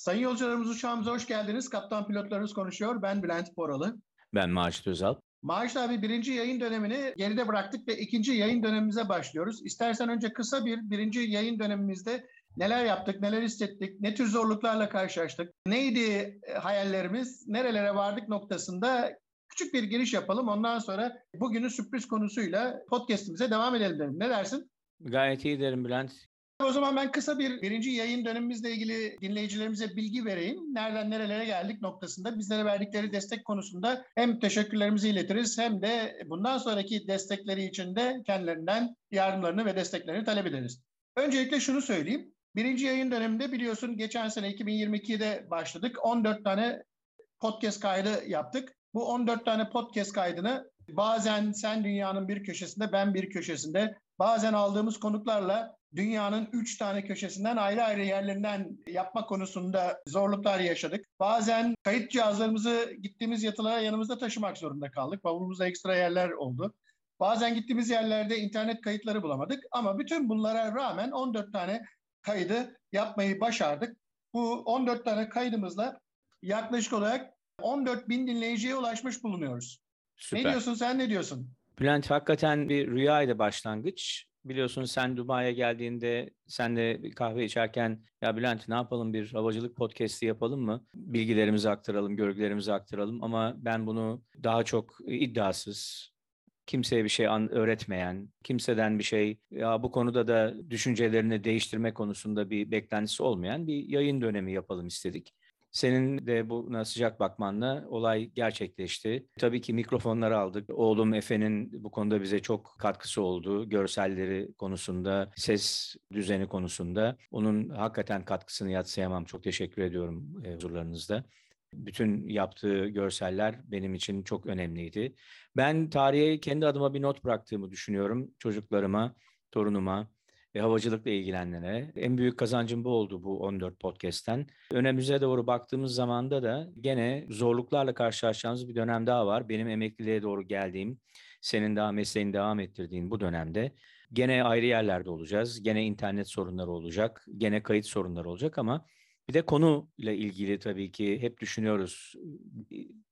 Sayın yolcularımız uçağımıza hoş geldiniz. Kaptan pilotlarınız konuşuyor. Ben Bülent Poralı. Ben Macit Özal. Macit abi birinci yayın dönemini geride bıraktık ve ikinci yayın dönemimize başlıyoruz. İstersen önce kısa bir birinci yayın dönemimizde neler yaptık, neler hissettik, ne tür zorluklarla karşılaştık, neydi hayallerimiz, nerelere vardık noktasında küçük bir giriş yapalım. Ondan sonra bugünün sürpriz konusuyla podcastimize devam edelim derim. Ne dersin? Gayet iyi derim Bülent. O zaman ben kısa bir birinci yayın dönemimizle ilgili dinleyicilerimize bilgi vereyim. Nereden nerelere geldik noktasında bizlere verdikleri destek konusunda hem teşekkürlerimizi iletiriz hem de bundan sonraki destekleri için de kendilerinden yardımlarını ve desteklerini talep ederiz. Öncelikle şunu söyleyeyim. Birinci yayın döneminde biliyorsun geçen sene 2022'de başladık. 14 tane podcast kaydı yaptık. Bu 14 tane podcast kaydını bazen sen dünyanın bir köşesinde ben bir köşesinde bazen aldığımız konuklarla dünyanın üç tane köşesinden ayrı ayrı yerlerinden yapma konusunda zorluklar yaşadık. Bazen kayıt cihazlarımızı gittiğimiz yatılara yanımızda taşımak zorunda kaldık. Bavulumuzda ekstra yerler oldu. Bazen gittiğimiz yerlerde internet kayıtları bulamadık ama bütün bunlara rağmen 14 tane kaydı yapmayı başardık. Bu 14 tane kaydımızla yaklaşık olarak 14 bin dinleyiciye ulaşmış bulunuyoruz. Süper. Ne diyorsun sen ne diyorsun? Bülent hakikaten bir rüyaydı başlangıç. Biliyorsun sen Dubai'ye geldiğinde sen de bir kahve içerken ya Bülent ne yapalım bir havacılık podcast'i yapalım mı? Bilgilerimizi aktaralım, görgülerimizi aktaralım ama ben bunu daha çok iddiasız, kimseye bir şey öğretmeyen, kimseden bir şey ya bu konuda da düşüncelerini değiştirme konusunda bir beklentisi olmayan bir yayın dönemi yapalım istedik. Senin de buna sıcak bakmanla olay gerçekleşti. Tabii ki mikrofonları aldık. Oğlum Efe'nin bu konuda bize çok katkısı oldu. Görselleri konusunda, ses düzeni konusunda. Onun hakikaten katkısını yatsıyamam. Çok teşekkür ediyorum e, huzurlarınızda. Bütün yaptığı görseller benim için çok önemliydi. Ben tarihe kendi adıma bir not bıraktığımı düşünüyorum çocuklarıma, torunuma ve havacılıkla ilgilenene. En büyük kazancım bu oldu bu 14 podcast'ten. Önümüze doğru baktığımız zamanda da gene zorluklarla karşılaşacağımız bir dönem daha var. Benim emekliliğe doğru geldiğim, senin daha mesleğini devam ettirdiğin bu dönemde gene ayrı yerlerde olacağız. Gene internet sorunları olacak, gene kayıt sorunları olacak ama bir de konuyla ilgili tabii ki hep düşünüyoruz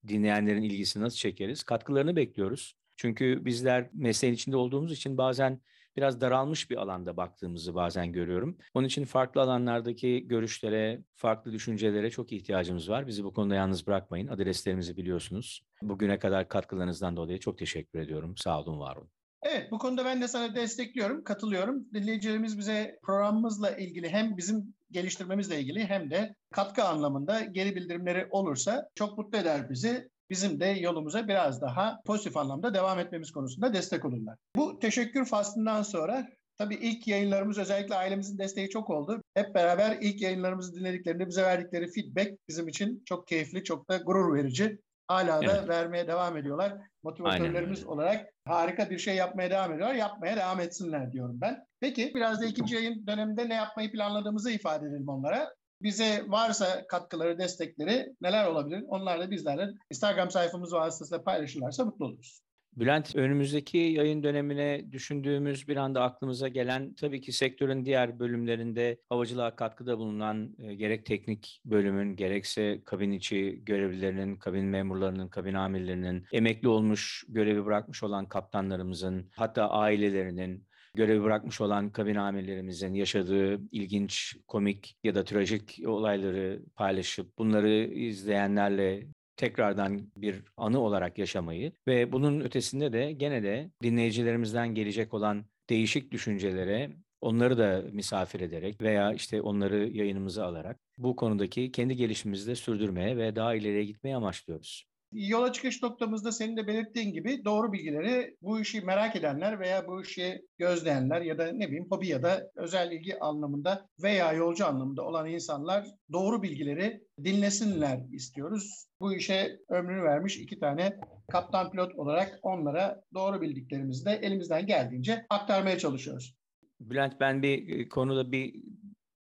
dinleyenlerin ilgisini nasıl çekeriz. Katkılarını bekliyoruz. Çünkü bizler mesleğin içinde olduğumuz için bazen biraz daralmış bir alanda baktığımızı bazen görüyorum. Onun için farklı alanlardaki görüşlere, farklı düşüncelere çok ihtiyacımız var. Bizi bu konuda yalnız bırakmayın. Adreslerimizi biliyorsunuz. Bugüne kadar katkılarınızdan dolayı çok teşekkür ediyorum. Sağ olun, var olun. Evet bu konuda ben de sana destekliyorum, katılıyorum. Dinleyicilerimiz bize programımızla ilgili hem bizim geliştirmemizle ilgili hem de katkı anlamında geri bildirimleri olursa çok mutlu eder bizi bizim de yolumuza biraz daha pozitif anlamda devam etmemiz konusunda destek olurlar. Bu teşekkür faslından sonra Tabii ilk yayınlarımız özellikle ailemizin desteği çok oldu. Hep beraber ilk yayınlarımızı dinlediklerinde bize verdikleri feedback bizim için çok keyifli, çok da gurur verici. Hala da evet. vermeye devam ediyorlar. Motivatörlerimiz olarak harika bir şey yapmaya devam ediyorlar. Yapmaya devam etsinler diyorum ben. Peki biraz da ikinci yayın döneminde ne yapmayı planladığımızı ifade edelim onlara. Bize varsa katkıları, destekleri neler olabilir? Onlar da bizlerle Instagram sayfamız vasıtasıyla paylaşırlarsa mutlu oluruz. Bülent, önümüzdeki yayın dönemine düşündüğümüz bir anda aklımıza gelen tabii ki sektörün diğer bölümlerinde havacılığa katkıda bulunan e, gerek teknik bölümün gerekse kabin içi görevlilerinin, kabin memurlarının, kabin amirlerinin, emekli olmuş, görevi bırakmış olan kaptanlarımızın, hatta ailelerinin, görevi bırakmış olan kabin amirlerimizin yaşadığı ilginç, komik ya da trajik olayları paylaşıp bunları izleyenlerle tekrardan bir anı olarak yaşamayı ve bunun ötesinde de gene de dinleyicilerimizden gelecek olan değişik düşüncelere onları da misafir ederek veya işte onları yayınımıza alarak bu konudaki kendi gelişimimizi de sürdürmeye ve daha ileriye gitmeye amaçlıyoruz. Yola çıkış noktamızda senin de belirttiğin gibi doğru bilgileri bu işi merak edenler veya bu işi gözleyenler ya da ne bileyim hobi ya da özel ilgi anlamında veya yolcu anlamında olan insanlar doğru bilgileri dinlesinler istiyoruz. Bu işe ömrünü vermiş iki tane kaptan pilot olarak onlara doğru bildiklerimizi de elimizden geldiğince aktarmaya çalışıyoruz. Bülent ben bir e, konuda bir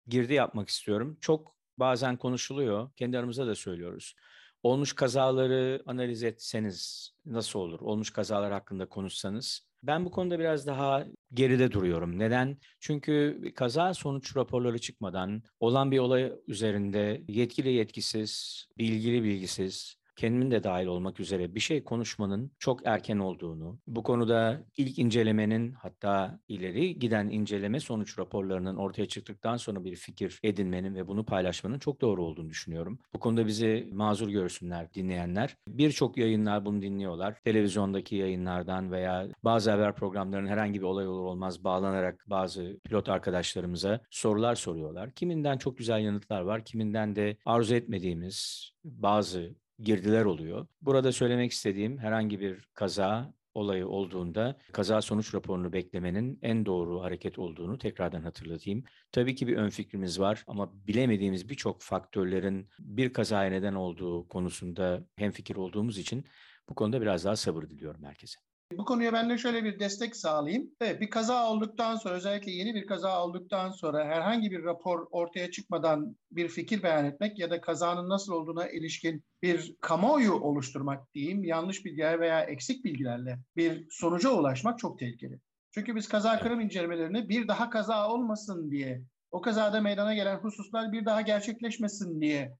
girdi yapmak istiyorum. Çok bazen konuşuluyor, kendi aramızda da söylüyoruz Olmuş kazaları analiz etseniz nasıl olur? Olmuş kazalar hakkında konuşsanız. Ben bu konuda biraz daha geride duruyorum. Neden? Çünkü kaza sonuç raporları çıkmadan olan bir olay üzerinde yetkili yetkisiz, bilgili bilgisiz, kendimin de dahil olmak üzere bir şey konuşmanın çok erken olduğunu, bu konuda ilk incelemenin hatta ileri giden inceleme sonuç raporlarının ortaya çıktıktan sonra bir fikir edinmenin ve bunu paylaşmanın çok doğru olduğunu düşünüyorum. Bu konuda bizi mazur görsünler dinleyenler. Birçok yayınlar bunu dinliyorlar. Televizyondaki yayınlardan veya bazı haber programlarının herhangi bir olay olur olmaz bağlanarak bazı pilot arkadaşlarımıza sorular soruyorlar. Kiminden çok güzel yanıtlar var, kiminden de arzu etmediğimiz bazı girdiler oluyor. Burada söylemek istediğim herhangi bir kaza olayı olduğunda kaza sonuç raporunu beklemenin en doğru hareket olduğunu tekrardan hatırlatayım. Tabii ki bir ön fikrimiz var ama bilemediğimiz birçok faktörlerin bir kazaya neden olduğu konusunda hemfikir olduğumuz için bu konuda biraz daha sabır diliyorum herkese. Bu konuya ben de şöyle bir destek sağlayayım. Evet, bir kaza olduktan sonra özellikle yeni bir kaza olduktan sonra herhangi bir rapor ortaya çıkmadan bir fikir beyan etmek ya da kazanın nasıl olduğuna ilişkin bir kamuoyu oluşturmak diyeyim yanlış bilgiler veya eksik bilgilerle bir sonuca ulaşmak çok tehlikeli. Çünkü biz kaza kırım incelemelerini bir daha kaza olmasın diye, o kazada meydana gelen hususlar bir daha gerçekleşmesin diye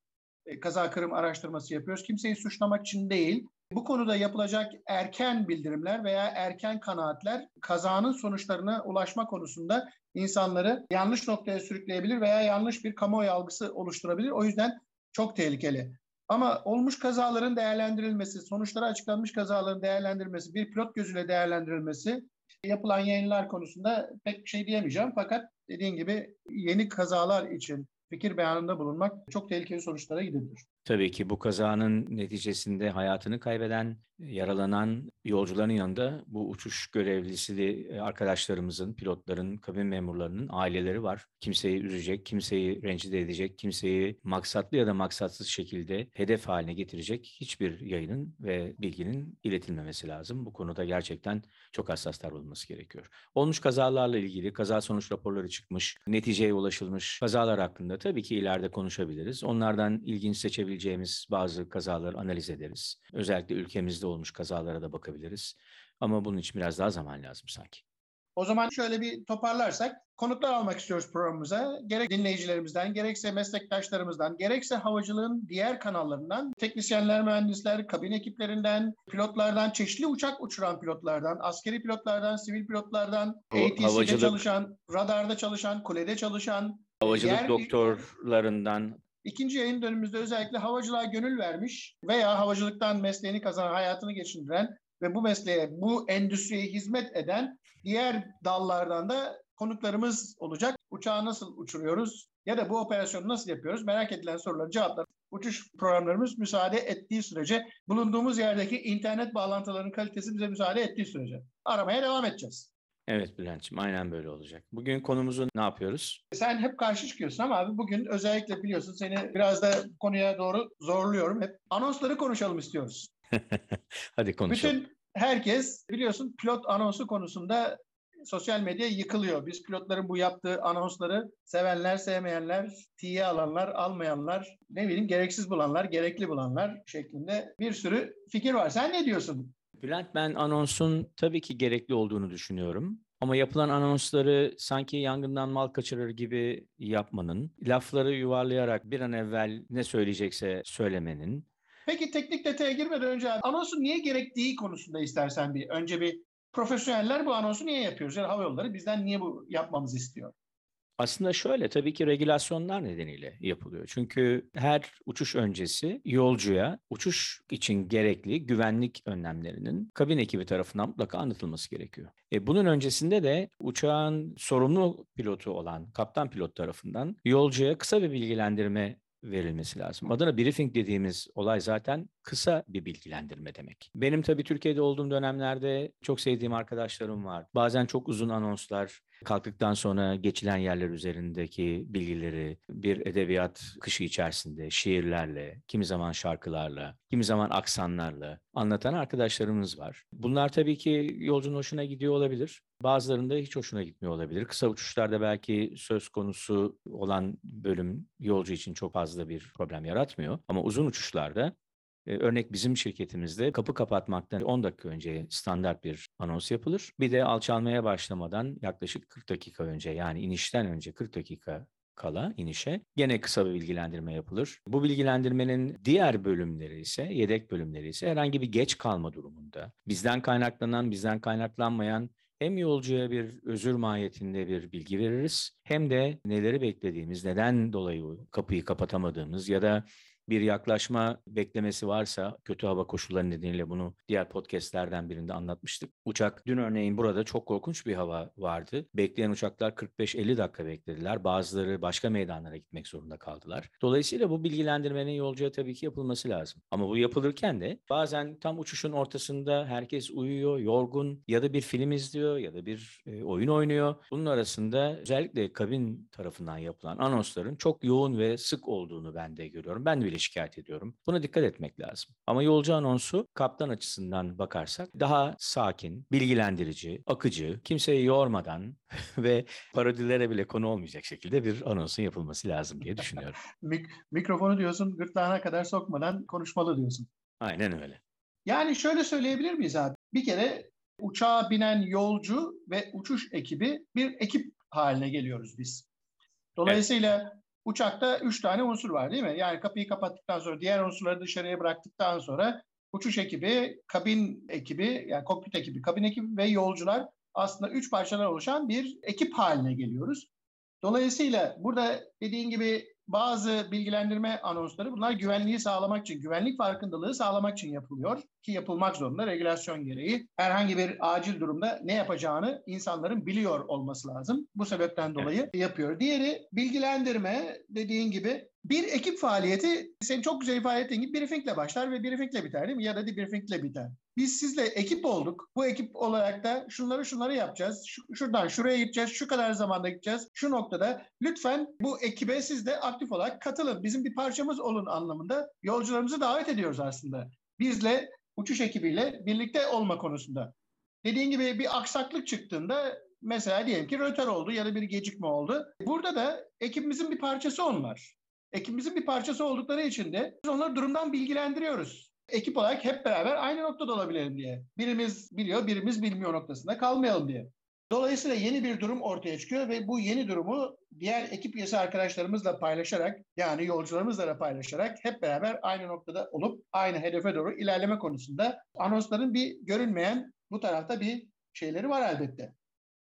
kaza kırım araştırması yapıyoruz. Kimseyi suçlamak için değil, bu konuda yapılacak erken bildirimler veya erken kanaatler kazanın sonuçlarına ulaşma konusunda insanları yanlış noktaya sürükleyebilir veya yanlış bir kamuoyu algısı oluşturabilir. O yüzden çok tehlikeli. Ama olmuş kazaların değerlendirilmesi, sonuçları açıklanmış kazaların değerlendirilmesi, bir pilot gözüyle değerlendirilmesi yapılan yayınlar konusunda pek bir şey diyemeyeceğim. Fakat dediğin gibi yeni kazalar için fikir beyanında bulunmak çok tehlikeli sonuçlara gidebilir. Tabii ki bu kazanın neticesinde hayatını kaybeden, yaralanan yolcuların yanında bu uçuş görevlisi de arkadaşlarımızın, pilotların, kabin memurlarının aileleri var. Kimseyi üzecek, kimseyi rencide edecek, kimseyi maksatlı ya da maksatsız şekilde hedef haline getirecek hiçbir yayının ve bilginin iletilmemesi lazım. Bu konuda gerçekten çok hassas davranılması gerekiyor. Olmuş kazalarla ilgili kaza sonuç raporları çıkmış, neticeye ulaşılmış kazalar hakkında tabii ki ileride konuşabiliriz. Onlardan ilginç seçebileceğimiz bazı kazaları analiz ederiz. Özellikle ülkemizde olmuş kazalara da bakabiliriz. Ama bunun için biraz daha zaman lazım sanki. O zaman şöyle bir toparlarsak konuklar almak istiyoruz programımıza. Gerek dinleyicilerimizden, gerekse meslektaşlarımızdan, gerekse havacılığın diğer kanallarından, teknisyenler, mühendisler, kabin ekiplerinden, pilotlardan, çeşitli uçak uçuran pilotlardan, askeri pilotlardan, sivil pilotlardan, ATC'de havacılık, çalışan, radarda çalışan, kulede çalışan, havacılık diğer doktorlarından, İkinci yayın dönümümüzde özellikle havacılığa gönül vermiş veya havacılıktan mesleğini kazanan, hayatını geçindiren ve bu mesleğe, bu endüstriye hizmet eden diğer dallardan da konuklarımız olacak. Uçağı nasıl uçuruyoruz ya da bu operasyonu nasıl yapıyoruz? Merak edilen soruları cevaplar. Uçuş programlarımız müsaade ettiği sürece, bulunduğumuz yerdeki internet bağlantılarının kalitesi bize müsaade ettiği sürece aramaya devam edeceğiz. Evet Bülent'ciğim aynen böyle olacak. Bugün konumuzu ne yapıyoruz? Sen hep karşı çıkıyorsun ama abi bugün özellikle biliyorsun seni biraz da konuya doğru zorluyorum. Hep anonsları konuşalım istiyoruz. Hadi konuşalım. Bütün herkes biliyorsun pilot anonsu konusunda sosyal medya yıkılıyor. Biz pilotların bu yaptığı anonsları sevenler, sevmeyenler, tiye alanlar, almayanlar, ne bileyim gereksiz bulanlar, gerekli bulanlar şeklinde bir sürü fikir var. Sen ne diyorsun? Bülent ben anonsun tabii ki gerekli olduğunu düşünüyorum. Ama yapılan anonsları sanki yangından mal kaçırır gibi yapmanın, lafları yuvarlayarak bir an evvel ne söyleyecekse söylemenin. Peki teknik detaya girmeden önce anonsun niye gerektiği konusunda istersen bir önce bir profesyoneller bu anonsu niye yapıyoruz? Yani hava yolları bizden niye bu yapmamızı istiyor? Aslında şöyle tabii ki regülasyonlar nedeniyle yapılıyor. Çünkü her uçuş öncesi yolcuya uçuş için gerekli güvenlik önlemlerinin kabin ekibi tarafından mutlaka anlatılması gerekiyor. E bunun öncesinde de uçağın sorumlu pilotu olan kaptan pilot tarafından yolcuya kısa bir bilgilendirme verilmesi lazım. Adına briefing dediğimiz olay zaten kısa bir bilgilendirme demek. Benim tabii Türkiye'de olduğum dönemlerde çok sevdiğim arkadaşlarım var. Bazen çok uzun anonslar, kalktıktan sonra geçilen yerler üzerindeki bilgileri bir edebiyat kışı içerisinde şiirlerle, kimi zaman şarkılarla, kimi zaman aksanlarla anlatan arkadaşlarımız var. Bunlar tabii ki yolcunun hoşuna gidiyor olabilir. Bazılarında hiç hoşuna gitmiyor olabilir. Kısa uçuşlarda belki söz konusu olan bölüm yolcu için çok fazla bir problem yaratmıyor. Ama uzun uçuşlarda örnek bizim şirketimizde kapı kapatmaktan 10 dakika önce standart bir anons yapılır. Bir de alçalmaya başlamadan yaklaşık 40 dakika önce yani inişten önce 40 dakika kala inişe gene kısa bir bilgilendirme yapılır. Bu bilgilendirmenin diğer bölümleri ise, yedek bölümleri ise herhangi bir geç kalma durumunda bizden kaynaklanan, bizden kaynaklanmayan hem yolcuya bir özür mahiyetinde bir bilgi veririz hem de neleri beklediğimiz, neden dolayı kapıyı kapatamadığımız ya da bir yaklaşma beklemesi varsa kötü hava koşulları nedeniyle bunu diğer podcastlerden birinde anlatmıştık. Uçak dün örneğin burada çok korkunç bir hava vardı. Bekleyen uçaklar 45-50 dakika beklediler. Bazıları başka meydanlara gitmek zorunda kaldılar. Dolayısıyla bu bilgilendirmenin yolcuya tabii ki yapılması lazım. Ama bu yapılırken de bazen tam uçuşun ortasında herkes uyuyor, yorgun ya da bir film izliyor ya da bir e, oyun oynuyor. Bunun arasında özellikle kabin tarafından yapılan anonsların çok yoğun ve sık olduğunu ben de görüyorum. Ben bile şikayet ediyorum. Buna dikkat etmek lazım. Ama yolcu anonsu kaptan açısından bakarsak daha sakin, bilgilendirici, akıcı, kimseyi yormadan ve parodilere bile konu olmayacak şekilde bir anonsun yapılması lazım diye düşünüyorum. Mik- mikrofonu diyorsun gırtlağına kadar sokmadan konuşmalı diyorsun. Aynen öyle. Yani şöyle söyleyebilir miyiz abi? Bir kere uçağa binen yolcu ve uçuş ekibi bir ekip haline geliyoruz biz. Dolayısıyla uçakta üç tane unsur var değil mi? Yani kapıyı kapattıktan sonra diğer unsurları dışarıya bıraktıktan sonra uçuş ekibi, kabin ekibi, yani kokpit ekibi, kabin ekibi ve yolcular aslında üç parçadan oluşan bir ekip haline geliyoruz. Dolayısıyla burada dediğin gibi bazı bilgilendirme anonsları bunlar güvenliği sağlamak için, güvenlik farkındalığı sağlamak için yapılıyor ki yapılmak zorunda regülasyon gereği. Herhangi bir acil durumda ne yapacağını insanların biliyor olması lazım. Bu sebepten dolayı yapıyor. Diğeri bilgilendirme dediğin gibi bir ekip faaliyeti senin çok güzel ifade ettiğin gibi briefingle başlar ve briefingle biter değil mi? Ya da debriefingle biter. Biz sizle ekip olduk. Bu ekip olarak da şunları şunları yapacağız. Şu, şuradan şuraya gideceğiz. Şu kadar zamanda gideceğiz. Şu noktada lütfen bu ekibe siz de aktif olarak katılın. Bizim bir parçamız olun anlamında yolcularımızı davet ediyoruz aslında. Bizle uçuş ekibiyle birlikte olma konusunda. Dediğin gibi bir aksaklık çıktığında mesela diyelim ki rötar oldu ya da bir gecikme oldu. Burada da ekibimizin bir parçası onlar. Ekibimizin bir parçası oldukları için de biz onları durumdan bilgilendiriyoruz. Ekip olarak hep beraber aynı noktada olabilelim diye. Birimiz biliyor, birimiz bilmiyor noktasında kalmayalım diye. Dolayısıyla yeni bir durum ortaya çıkıyor ve bu yeni durumu diğer ekip üyesi arkadaşlarımızla paylaşarak yani yolcularımızla da paylaşarak hep beraber aynı noktada olup aynı hedefe doğru ilerleme konusunda anonsların bir görünmeyen bu tarafta bir şeyleri var elbette.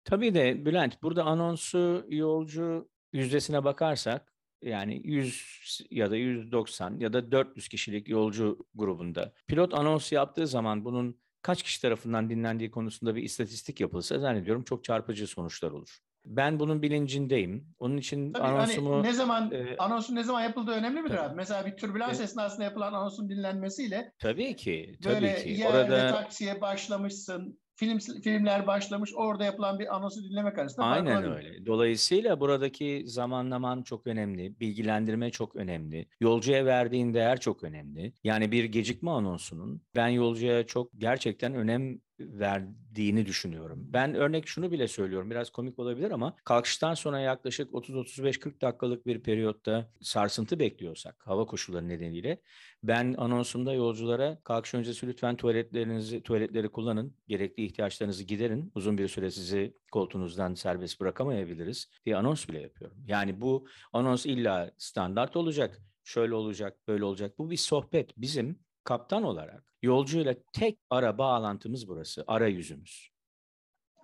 Tabii de Bülent burada anonsu yolcu yüzdesine bakarsak yani 100 ya da 190 ya da 400 kişilik yolcu grubunda pilot anons yaptığı zaman bunun kaç kişi tarafından dinlendiği konusunda bir istatistik yapılsa zannediyorum çok çarpıcı sonuçlar olur. Ben bunun bilincindeyim. Onun için Tabii anonsumu... hani ne zaman e, anonsun ne zaman yapıldığı önemli midir tabii. abi? Mesela bir türbülans E, esnasında yapılan anonsun dinlenmesiyle Tabii ki, tabii böyle ki. yerde Orada taksiye başlamışsın, film filmler başlamış, orada yapılan bir anonsu dinlemek arasında fark Aynen olabilir. öyle. Dolayısıyla buradaki zamanlaman çok önemli, bilgilendirme çok önemli, yolcuya verdiğin değer çok önemli. Yani bir gecikme anonsunun ben yolcuya çok gerçekten önem verdiğini düşünüyorum. Ben örnek şunu bile söylüyorum, biraz komik olabilir ama kalkıştan sonra yaklaşık 30-35-40 dakikalık bir periyotta sarsıntı bekliyorsak hava koşulları nedeniyle ben anonsumda yolculara kalkış öncesi lütfen tuvaletlerinizi tuvaletleri kullanın, gerekli ihtiyaçlarınızı giderin. Uzun bir süre sizi koltuğunuzdan serbest bırakamayabiliriz diye anons bile yapıyorum. Yani bu anons illa standart olacak, şöyle olacak, böyle olacak. Bu bir sohbet. Bizim kaptan olarak yolcuyla tek ara bağlantımız burası, arayüzümüz.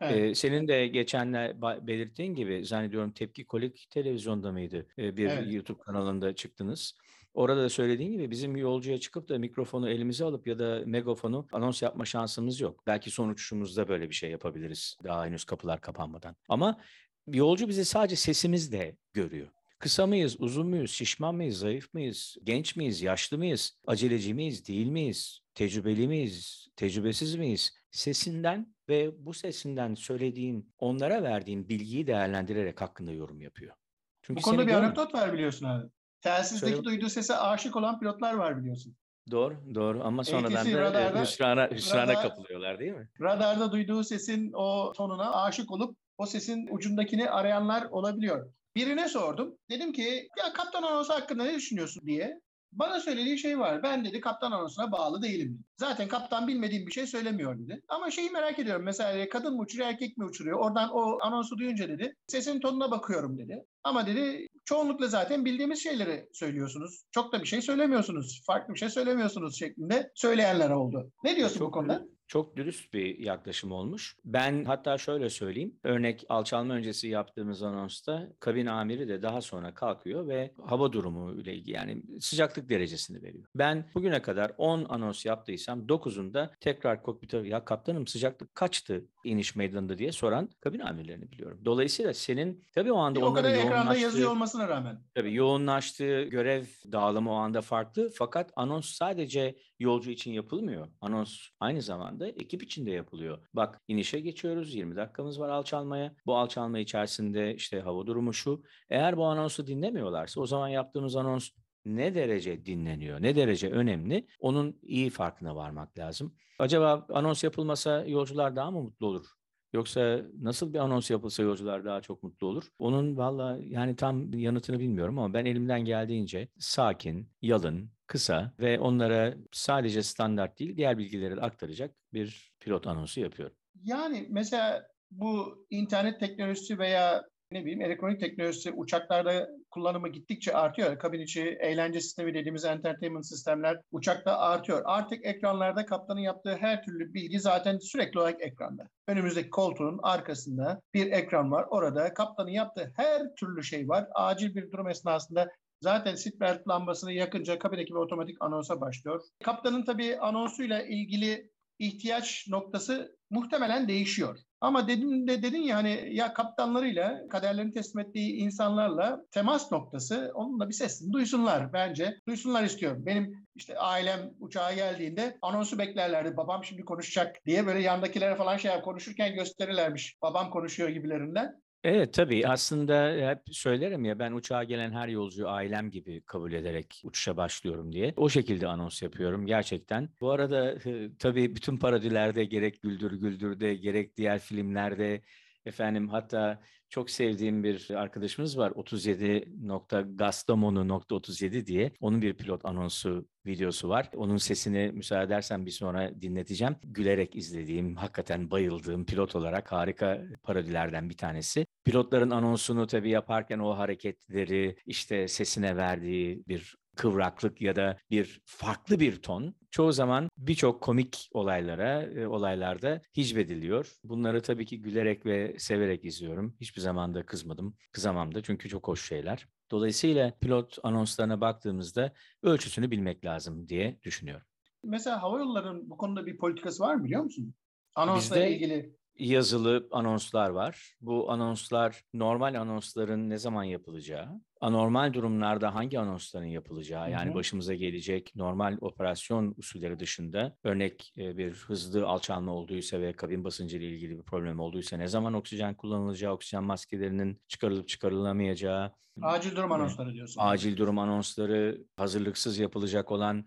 Evet. Ee, senin de geçenler belirttiğin gibi zannediyorum Tepki Kolik televizyonda mıydı? Ee, bir Evet. YouTube kanalında çıktınız. Orada da söylediğin gibi bizim yolcuya çıkıp da mikrofonu elimize alıp ya da megafonu anons yapma şansımız yok. Belki son uçuşumuzda böyle bir şey yapabiliriz. Daha henüz kapılar kapanmadan. Ama yolcu bizi sadece sesimizle görüyor. Kısa mıyız, uzun muyuz, şişman mıyız, zayıf mıyız, genç miyiz, yaşlı mıyız, aceleci miyiz, değil miyiz, tecrübeli miyiz, tecrübesiz miyiz? Sesinden ve bu sesinden söylediğin, onlara verdiğin bilgiyi değerlendirerek hakkında yorum yapıyor. Bu Çünkü konuda seni bir anekdot var biliyorsun abi. Telsizdeki Söyle. duyduğu sese aşık olan pilotlar var biliyorsun. Doğru, doğru ama sonradan ATC da e, radarda- hüsrana, hüsrana radar- kapılıyorlar değil mi? Radarda duyduğu sesin o tonuna aşık olup o sesin ucundakini arayanlar olabiliyor. Birine sordum. Dedim ki ya kaptan anonsu hakkında ne düşünüyorsun diye. Bana söylediği şey var. Ben dedi kaptan anonsuna bağlı değilim. Dedi. Zaten kaptan bilmediğim bir şey söylemiyor dedi. Ama şeyi merak ediyorum. Mesela kadın mı uçuruyor erkek mi uçuruyor? Oradan o anonsu duyunca dedi. Sesin tonuna bakıyorum dedi. Ama dedi çoğunlukla zaten bildiğimiz şeyleri söylüyorsunuz. Çok da bir şey söylemiyorsunuz. Farklı bir şey söylemiyorsunuz şeklinde söyleyenler oldu. Ne diyorsun Çok bu konuda? Çok dürüst bir yaklaşım olmuş. Ben hatta şöyle söyleyeyim. Örnek alçalma öncesi yaptığımız anonsta kabin amiri de daha sonra kalkıyor ve hava durumu ile ilgili yani sıcaklık derecesini veriyor. Ben bugüne kadar 10 anons yaptıysam 9'unda tekrar kokpite ya kaptanım sıcaklık kaçtı iniş meydanında diye soran kabin amirlerini biliyorum. Dolayısıyla senin tabii o anda o kadar onların ekranda yazıyor olmasına rağmen. Tabii yoğunlaştığı görev dağılımı o anda farklı fakat anons sadece yolcu için yapılmıyor. Anons aynı zamanda ekip için de yapılıyor. Bak inişe geçiyoruz 20 dakikamız var alçalmaya. Bu alçalma içerisinde işte hava durumu şu. Eğer bu anonsu dinlemiyorlarsa o zaman yaptığımız anons ne derece dinleniyor, ne derece önemli onun iyi farkına varmak lazım. Acaba anons yapılmasa yolcular daha mı mutlu olur? Yoksa nasıl bir anons yapılsa yolcular daha çok mutlu olur? Onun valla yani tam yanıtını bilmiyorum ama ben elimden geldiğince sakin, yalın, kısa ve onlara sadece standart değil diğer bilgileri de aktaracak bir pilot anonsu yapıyorum. Yani mesela bu internet teknolojisi veya ne bileyim elektronik teknolojisi uçaklarda kullanımı gittikçe artıyor. Kabin içi eğlence sistemi dediğimiz entertainment sistemler uçakta artıyor. Artık ekranlarda kaptanın yaptığı her türlü bilgi zaten sürekli olarak ekranda. Önümüzdeki koltuğun arkasında bir ekran var. Orada kaptanın yaptığı her türlü şey var. Acil bir durum esnasında Zaten seatbelt lambasını yakınca kabin ekibi otomatik anonsa başlıyor. Kaptanın tabii anonsuyla ilgili ihtiyaç noktası muhtemelen değişiyor. Ama dedin de dedin ya hani ya kaptanlarıyla kaderlerini teslim ettiği insanlarla temas noktası onunla bir sesini duysunlar bence. Duysunlar istiyorum. Benim işte ailem uçağa geldiğinde anonsu beklerlerdi. Babam şimdi konuşacak diye böyle yandakilere falan şey konuşurken gösterirlermiş. Babam konuşuyor gibilerinden. Evet tabii aslında hep söylerim ya ben uçağa gelen her yolcuyu ailem gibi kabul ederek uçuşa başlıyorum diye. O şekilde anons yapıyorum gerçekten. Bu arada tabii bütün parodilerde gerek Güldür Güldür'de gerek diğer filmlerde efendim hatta çok sevdiğim bir arkadaşımız var 37.gastamonu.37 diye. Onun bir pilot anonsu videosu var. Onun sesini müsaade edersen bir sonra dinleteceğim. Gülerek izlediğim, hakikaten bayıldığım pilot olarak harika parodilerden bir tanesi. Pilotların anonsunu tabii yaparken o hareketleri, işte sesine verdiği bir kıvraklık ya da bir farklı bir ton çoğu zaman birçok komik olaylara, e, olaylarda hicvediliyor. Bunları tabii ki gülerek ve severek izliyorum. Hiçbir zaman da kızmadım. Kızamam da çünkü çok hoş şeyler. Dolayısıyla pilot anonslarına baktığımızda ölçüsünü bilmek lazım diye düşünüyorum. Mesela hava yollarının bu konuda bir politikası var mı biliyor musun? Anonsla Bizde- ilgili. Yazılı anonslar var. Bu anonslar normal anonsların ne zaman yapılacağı, anormal durumlarda hangi anonsların yapılacağı, Hı yani hı. başımıza gelecek normal operasyon usulleri dışında örnek e, bir hızlı alçalma olduysa ve kabin basıncı ile ilgili bir problem olduysa ne zaman oksijen kullanılacağı, oksijen maskelerinin çıkarılıp çıkarılamayacağı, Acil durum anonsları diyorsun. acil durum anonsları, hazırlıksız yapılacak olan,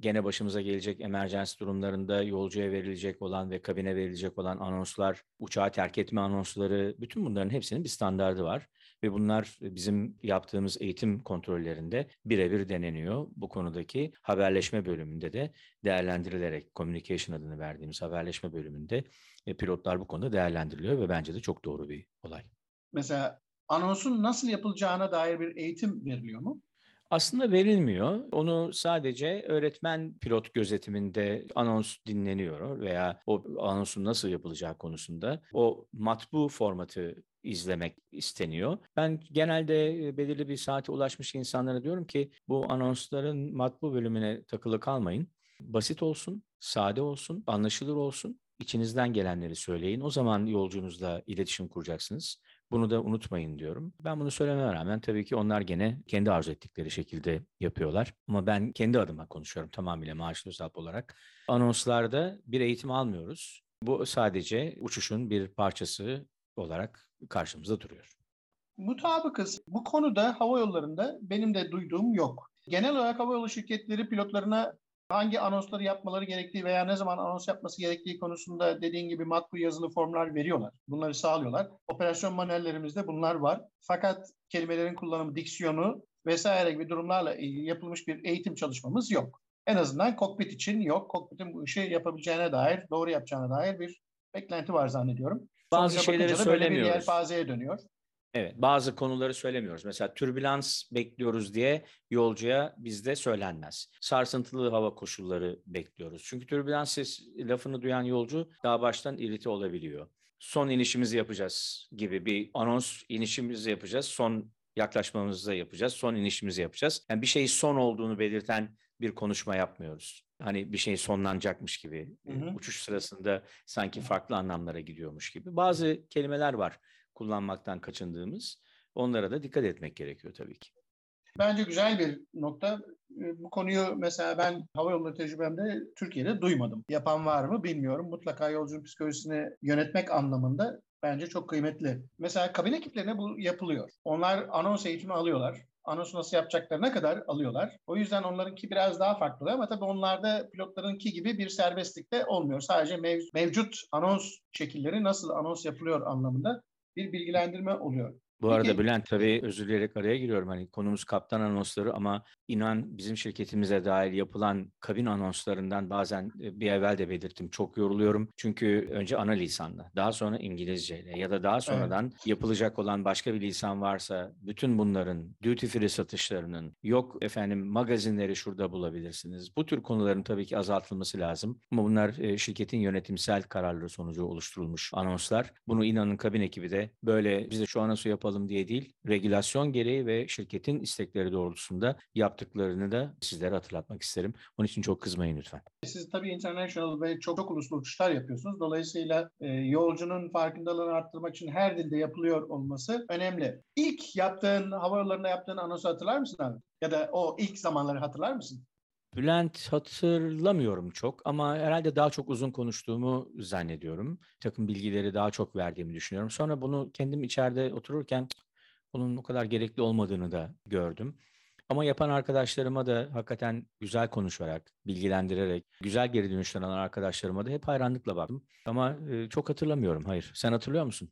gene başımıza gelecek emerjans durumlarında yolcuya verilecek olan ve kabine verilecek olan anonslar, uçağı terk etme anonsları, bütün bunların hepsinin bir standardı var. Ve bunlar bizim yaptığımız eğitim kontrollerinde birebir deneniyor. Bu konudaki haberleşme bölümünde de değerlendirilerek, communication adını verdiğimiz haberleşme bölümünde e, pilotlar bu konuda değerlendiriliyor ve bence de çok doğru bir olay. Mesela anonsun nasıl yapılacağına dair bir eğitim veriliyor mu? Aslında verilmiyor. Onu sadece öğretmen pilot gözetiminde anons dinleniyor veya o anonsun nasıl yapılacağı konusunda o matbu formatı izlemek isteniyor. Ben genelde e, belirli bir saate ulaşmış insanlara diyorum ki bu anonsların matbu bölümüne takılı kalmayın. Basit olsun, sade olsun, anlaşılır olsun. İçinizden gelenleri söyleyin. O zaman yolcunuzla iletişim kuracaksınız. Bunu da unutmayın diyorum. Ben bunu söylememe rağmen tabii ki onlar gene kendi arzu ettikleri şekilde yapıyorlar. Ama ben kendi adıma konuşuyorum tamamıyla maaşlı hesap olarak. Anonslarda bir eğitim almıyoruz. Bu sadece uçuşun bir parçası olarak karşımızda duruyor. Mutabıkız. Bu konuda hava yollarında benim de duyduğum yok. Genel olarak hava yolu şirketleri pilotlarına hangi anonsları yapmaları gerektiği veya ne zaman anons yapması gerektiği konusunda dediğin gibi matbu yazılı formlar veriyorlar. Bunları sağlıyorlar. Operasyon manuellerimizde bunlar var. Fakat kelimelerin kullanımı, diksiyonu vesaire gibi durumlarla yapılmış bir eğitim çalışmamız yok. En azından kokpit için yok. Kokpitin bu işi yapabileceğine dair, doğru yapacağına dair bir beklenti var zannediyorum. Bazı Sonuca şeyleri da böyle bir söylemiyoruz. yelpazeye dönüyor. Evet, bazı konuları söylemiyoruz. Mesela türbülans bekliyoruz diye yolcuya bizde söylenmez. Sarsıntılı hava koşulları bekliyoruz. Çünkü türbülans ses lafını duyan yolcu daha baştan irite olabiliyor. Son inişimizi yapacağız gibi bir anons inişimizi yapacağız. Son yaklaşmamızda yapacağız. Son inişimizi yapacağız. Yani bir şeyin son olduğunu belirten bir konuşma yapmıyoruz. Hani bir şey sonlanacakmış gibi. Hı hı. Uçuş sırasında sanki farklı anlamlara gidiyormuş gibi. Bazı kelimeler var kullanmaktan kaçındığımız. Onlara da dikkat etmek gerekiyor tabii ki. Bence güzel bir nokta. Ee, Bu konuyu mesela ben hava yolları tecrübemde Türkiye'de duymadım. Yapan var mı bilmiyorum. Mutlaka yolcunun psikolojisini yönetmek anlamında bence çok kıymetli. Mesela kabin ekiplerine bu yapılıyor. Onlar anons eğitimi alıyorlar. Anonsu nasıl yapacaklarına kadar alıyorlar. O yüzden onlarınki biraz daha farklı ama tabii onlarda pilotlarınki gibi bir serbestlik de olmuyor. Sadece mev- mevcut anons şekilleri nasıl anons yapılıyor anlamında bir bilgilendirme oluyor. Bu arada Bülent tabii özür dileyerek araya giriyorum. Hani konumuz kaptan anonsları ama inan bizim şirketimize dair yapılan kabin anonslarından bazen e, bir evvel de belirttim çok yoruluyorum. Çünkü önce ana lisanla, daha sonra İngilizceyle ya da daha sonradan yapılacak olan başka bir lisan varsa bütün bunların duty free satışlarının yok efendim magazinleri şurada bulabilirsiniz. Bu tür konuların tabii ki azaltılması lazım. Ama bunlar e, şirketin yönetimsel kararları sonucu oluşturulmuş anonslar. Bunu inanın kabin ekibi de böyle biz de şu anonsu yapalım diye değil, regülasyon gereği ve şirketin istekleri doğrultusunda yaptıklarını da sizlere hatırlatmak isterim. Onun için çok kızmayın lütfen. Siz tabii international ve çok çok uluslu uçuşlar yapıyorsunuz. Dolayısıyla e, yolcunun farkındalığını arttırmak için her dilde yapılıyor olması önemli. İlk yaptığın, havayollarında yaptığın anonsu hatırlar mısın abi? Ya da o ilk zamanları hatırlar mısın? Bülent hatırlamıyorum çok ama herhalde daha çok uzun konuştuğumu zannediyorum. Takım bilgileri daha çok verdiğimi düşünüyorum. Sonra bunu kendim içeride otururken "Cık, bunun o kadar gerekli olmadığını da gördüm. Ama yapan arkadaşlarıma da hakikaten güzel konuşarak, bilgilendirerek, güzel geri dönüşler alan arkadaşlarıma da hep hayranlıkla baktım. Ama çok hatırlamıyorum. Hayır. Sen hatırlıyor musun?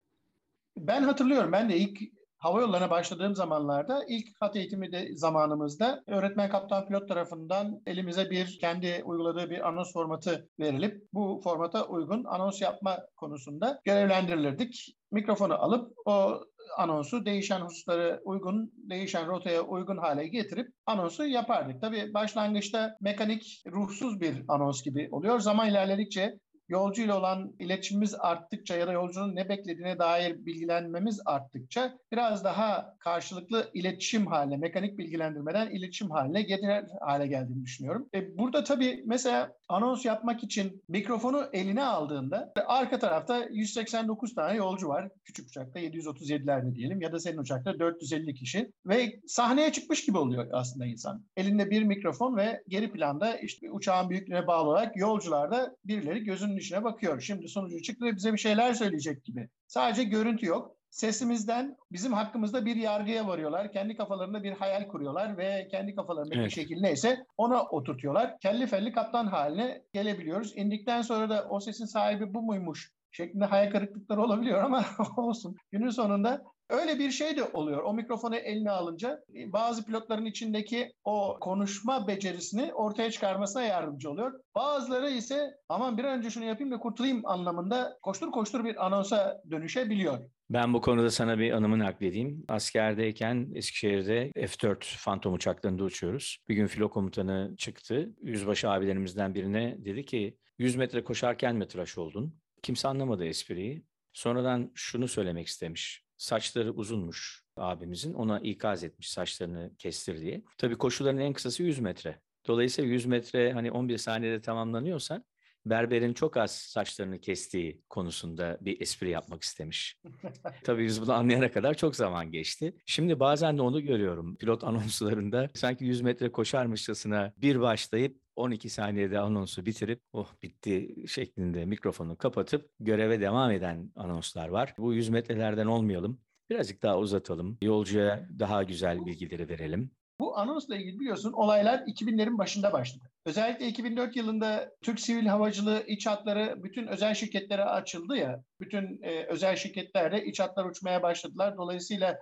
Ben hatırlıyorum. Ben de ilk hava yollarına başladığım zamanlarda ilk hat eğitimi de zamanımızda öğretmen kaptan pilot tarafından elimize bir kendi uyguladığı bir anons formatı verilip bu formata uygun anons yapma konusunda görevlendirilirdik. Mikrofonu alıp o anonsu değişen hususlara uygun, değişen rotaya uygun hale getirip anonsu yapardık. Tabii başlangıçta mekanik, ruhsuz bir anons gibi oluyor. Zaman ilerledikçe yolcuyla olan iletişimimiz arttıkça ya da yolcunun ne beklediğine dair bilgilenmemiz arttıkça biraz daha karşılıklı iletişim haline, mekanik bilgilendirmeden iletişim haline getirir hale geldiğini düşünüyorum. E, burada tabii mesela anons yapmak için mikrofonu eline aldığında arka tarafta 189 tane yolcu var. Küçük uçakta 737'lerde diyelim ya da senin uçakta 450 kişi ve sahneye çıkmış gibi oluyor aslında insan. Elinde bir mikrofon ve geri planda işte uçağın büyüklüğüne bağlı olarak yolcularda birileri gözünün içine bakıyor. Şimdi sonucu çıktı ve bize bir şeyler söyleyecek gibi. Sadece görüntü yok. Sesimizden bizim hakkımızda bir yargıya varıyorlar. Kendi kafalarında bir hayal kuruyorlar ve kendi kafalarındaki Evet. bir şekil neyse ona oturtuyorlar. Kelli felli kaptan haline gelebiliyoruz. İndikten sonra da o sesin sahibi bu muymuş şeklinde hayal kırıklıkları olabiliyor ama olsun. Günün sonunda öyle bir şey de oluyor. O mikrofonu eline alınca e, bazı pilotların içindeki o konuşma becerisini ortaya çıkarmasına yardımcı oluyor. Bazıları ise aman bir an önce şunu yapayım da kurtulayım anlamında koştur koştur bir anonsa dönüşebiliyor. Ben bu konuda sana bir anımı nakledeyim. Askerdeyken Eskişehir'de F-4 Phantom uçaklarında uçuyoruz. Bir gün filo komutanı çıktı. Yüzbaşı abilerimizden birine dedi ki 100 metre koşarken mi tıraş oldun? Kimse anlamadı espriyi. Sonradan şunu söylemek istemiş. Saçları uzunmuş abimizin. Ona ikaz etmiş saçlarını kestir diye. Tabii koşuların en kısası 100 metre. Dolayısıyla 100 metre hani 11 saniyede tamamlanıyorsa berberin çok az saçlarını kestiği konusunda bir espri yapmak istemiş. Tabii biz bunu anlayana kadar çok zaman geçti. Şimdi bazen de onu görüyorum pilot anonslarında sanki 100 metre koşarmışçasına bir başlayıp 12 saniyede anonsu bitirip oh bitti şeklinde mikrofonu kapatıp göreve devam eden anonslar var. Bu 100 metrelerden olmayalım. Birazcık daha uzatalım. Yolcuya daha güzel bilgileri verelim. Bu anonsla ilgili biliyorsun olaylar 2000'lerin başında başladı. Özellikle 2004 yılında Türk Sivil Havacılığı iç hatları bütün özel şirketlere açıldı ya. Bütün e, özel şirketler de iç hatlar uçmaya başladılar. Dolayısıyla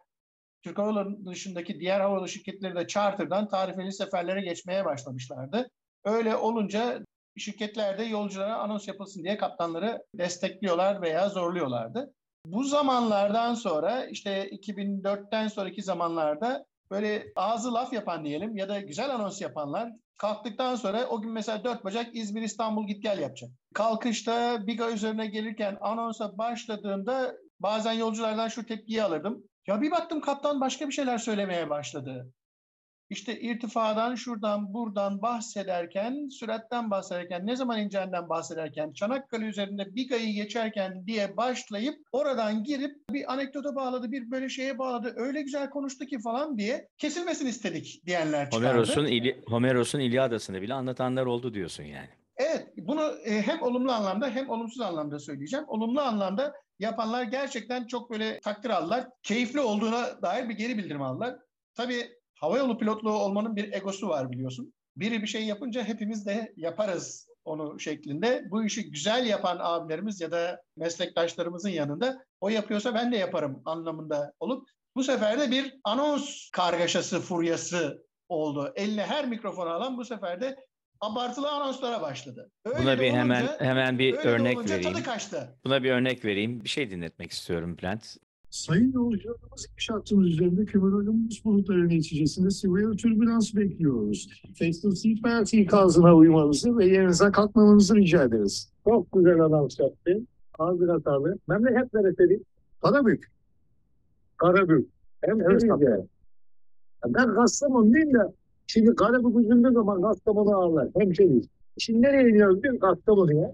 Türk Hava Yolları dışındaki diğer havayolu şirketleri de charter'dan tarifeli seferlere geçmeye başlamışlardı. Öyle olunca şirketler de yolculara anons yapılsın diye kaptanları destekliyorlar veya zorluyorlardı. Bu zamanlardan sonra işte 2004'ten sonraki zamanlarda böyle ağzı laf yapan diyelim ya da güzel anons yapanlar kalktıktan sonra o gün mesela dört bacak İzmir İstanbul git gel yapacak. Kalkışta Biga üzerine gelirken anonsa başladığında bazen yolculardan şu tepkiyi alırdım. Ya bir baktım kaptan başka bir şeyler söylemeye başladı. İşte irtifadan şuradan buradan bahsederken, süratten bahsederken, ne zaman ineceğinden bahsederken, Çanakkale üzerinde Biga'yı geçerken diye başlayıp oradan girip bir anekdota bağladı, bir böyle şeye bağladı, öyle güzel konuştu ki falan diye kesilmesini istedik diyenler çıkardı. Homeros'un İli, Homeros'un İlyadası'nı bile anlatanlar oldu diyorsun yani. Evet, bunu e, hem olumlu anlamda hem olumsuz anlamda söyleyeceğim. Olumlu anlamda yapanlar gerçekten çok böyle takdir aldılar. Keyifli olduğuna dair bir geri bildirim aldılar. Tabii havayolu pilotluğu olmanın bir egosu var biliyorsun. Biri bir şey yapınca hepimiz de yaparız onu şeklinde. Bu işi güzel yapan abilerimiz ya da meslektaşlarımızın yanında o yapıyorsa ben de yaparım anlamında olup bu sefer de bir anons kargaşası, furyası oldu. Eline her mikrofonu alan bu sefer de abartılı anonslara başladı. Öyle Buna bir olunca, hemen hemen bir örnek vereyim. tadı kaçtı. Buna bir örnek vereyim. Bir şey dinletmek istiyorum Bülent. Sayın yolcularımız iş hattımız üzerinde kümülatif bulutları neticesinde sivil türbülans bekliyoruz. Facial seatbelt ikazına uymanızı ve yerinize kalkmamanızı rica ederiz. Çok güzel anons yaptı. Az biraz abi. Memleket neresi? Karabük. Karabük. Hem evet, ya. Ben Kastamonu değil de şimdi Karabük üzüldüğü zaman Kastamonu ağlar. Hemşeriyiz. Şimdi nereye iniyoruz biz Kastamonu'ya?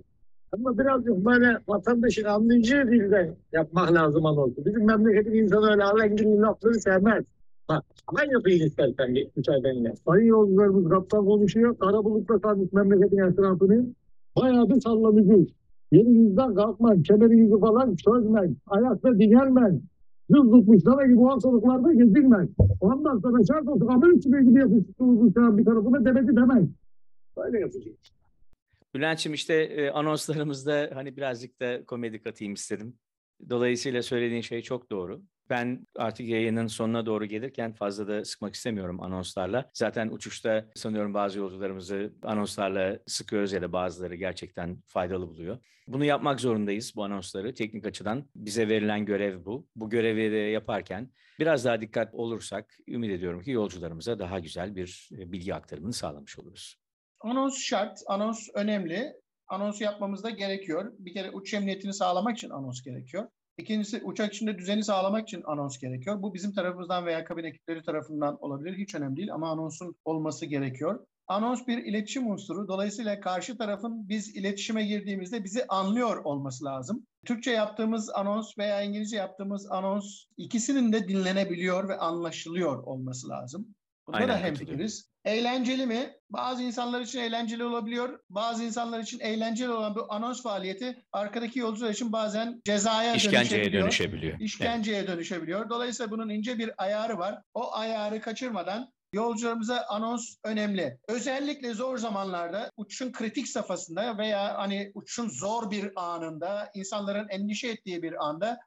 Ama birazcık böyle vatandaşın anlayacağı dilden yapmak lazım anonsu. Bizim memleketin insanı öyle alengirli lafları sevmez. Bak, hemen yapayım istersen müsaadenle. Sayın yolcularımız kaptan konuşuyor. Kara bulutla sarmış memleketin etrafını. Bayağı bir sallamışız. Yerinizden kalkmayın, kemerinizi falan çözmeyin. Ayakta dinlenmeyin. Düz tutmuş sana gibi ortalıklarda gezinmeyin. Ondan sonra şart olsun Amerika üstüne gibi yapıştığınız bir tarafına demedi demeyin. Böyle yapacağız. Bülent'ciğim işte e, anonslarımızda hani birazcık da komedi katayım istedim. Dolayısıyla söylediğin şey çok doğru. Ben artık yayının sonuna doğru gelirken fazla da sıkmak istemiyorum anonslarla. Zaten uçuşta sanıyorum bazı yolcularımızı anonslarla sıkıyoruz ya da bazıları gerçekten faydalı buluyor. Bunu yapmak zorundayız bu anonsları teknik açıdan. Bize verilen görev bu. Bu görevi de yaparken biraz daha dikkat olursak ümit ediyorum ki yolcularımıza daha güzel bir e, bilgi aktarımını sağlamış oluruz. Anons şart, anons önemli. Anons yapmamız da gerekiyor. Bir kere uçuş emniyetini sağlamak için anons gerekiyor. İkincisi uçak içinde düzeni sağlamak için anons gerekiyor. Bu bizim tarafımızdan veya kabin ekipleri tarafından olabilir. Hiç önemli değil ama anonsun olması gerekiyor. Anons bir iletişim unsuru. Dolayısıyla karşı tarafın biz iletişime girdiğimizde bizi anlıyor olması lazım. Türkçe yaptığımız anons veya İngilizce yaptığımız anons ikisinin de dinlenebiliyor ve anlaşılıyor olması lazım. Bunda Aynen da hemfikiriz. Eğlenceli mi? Bazı insanlar için eğlenceli olabiliyor. Bazı insanlar için eğlenceli olan bu anons faaliyeti arkadaki yolcular için bazen cezaya İşkenceye dönüşebiliyor. dönüşebiliyor. Evet. İşkenceye dönüşebiliyor. Dolayısıyla bunun ince bir ayarı var. O ayarı kaçırmadan yolcularımıza anons önemli. Özellikle zor zamanlarda uçuşun kritik safhasında veya hani uçuşun zor bir anında, insanların endişe ettiği bir anda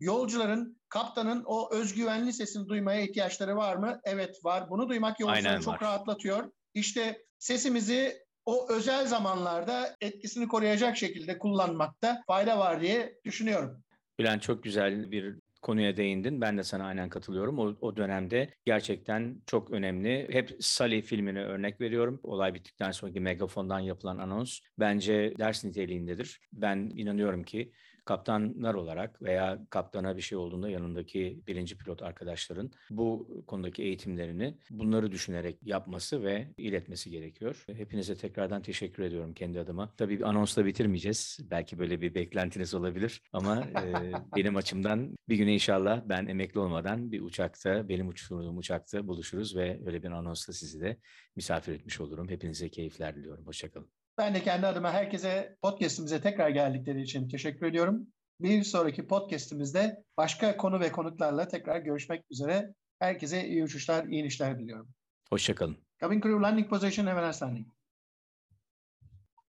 yolcuların, kaptanın o özgüvenli sesini duymaya ihtiyaçları var mı? Evet var. Bunu duymak yolcuları çok var. rahatlatıyor. İşte sesimizi o özel zamanlarda etkisini koruyacak şekilde kullanmakta fayda var diye düşünüyorum. Bülent çok güzel bir konuya değindin. Ben de sana aynen katılıyorum. O, o dönemde gerçekten çok önemli. Hep Sully filmine örnek veriyorum. Olay bittikten sonraki megafondan yapılan anons bence ders niteliğindedir. Ben inanıyorum ki kaptanlar olarak veya kaptana bir şey olduğunda yanındaki birinci pilot arkadaşların bu konudaki eğitimlerini bunları düşünerek yapması ve iletmesi gerekiyor. Hepinize tekrardan teşekkür ediyorum kendi adıma. Tabii anonsla bitirmeyeceğiz. Belki böyle bir beklentiniz olabilir ama e, benim açımdan bir gün inşallah ben emekli olmadan bir uçakta, benim uçurduğum uçakta buluşuruz ve öyle bir anonsla sizi de misafir etmiş olurum. Hepinize keyifler diliyorum. Hoşçakalın. Ben de kendi adıma herkese podcast'imize tekrar geldikleri için teşekkür ediyorum. Bir sonraki podcast'imizde başka konu ve konuklarla tekrar görüşmek üzere. Herkese iyi uçuşlar, iyi inişler diliyorum. Hoşçakalın. Cabin crew landing position, have a nice landing.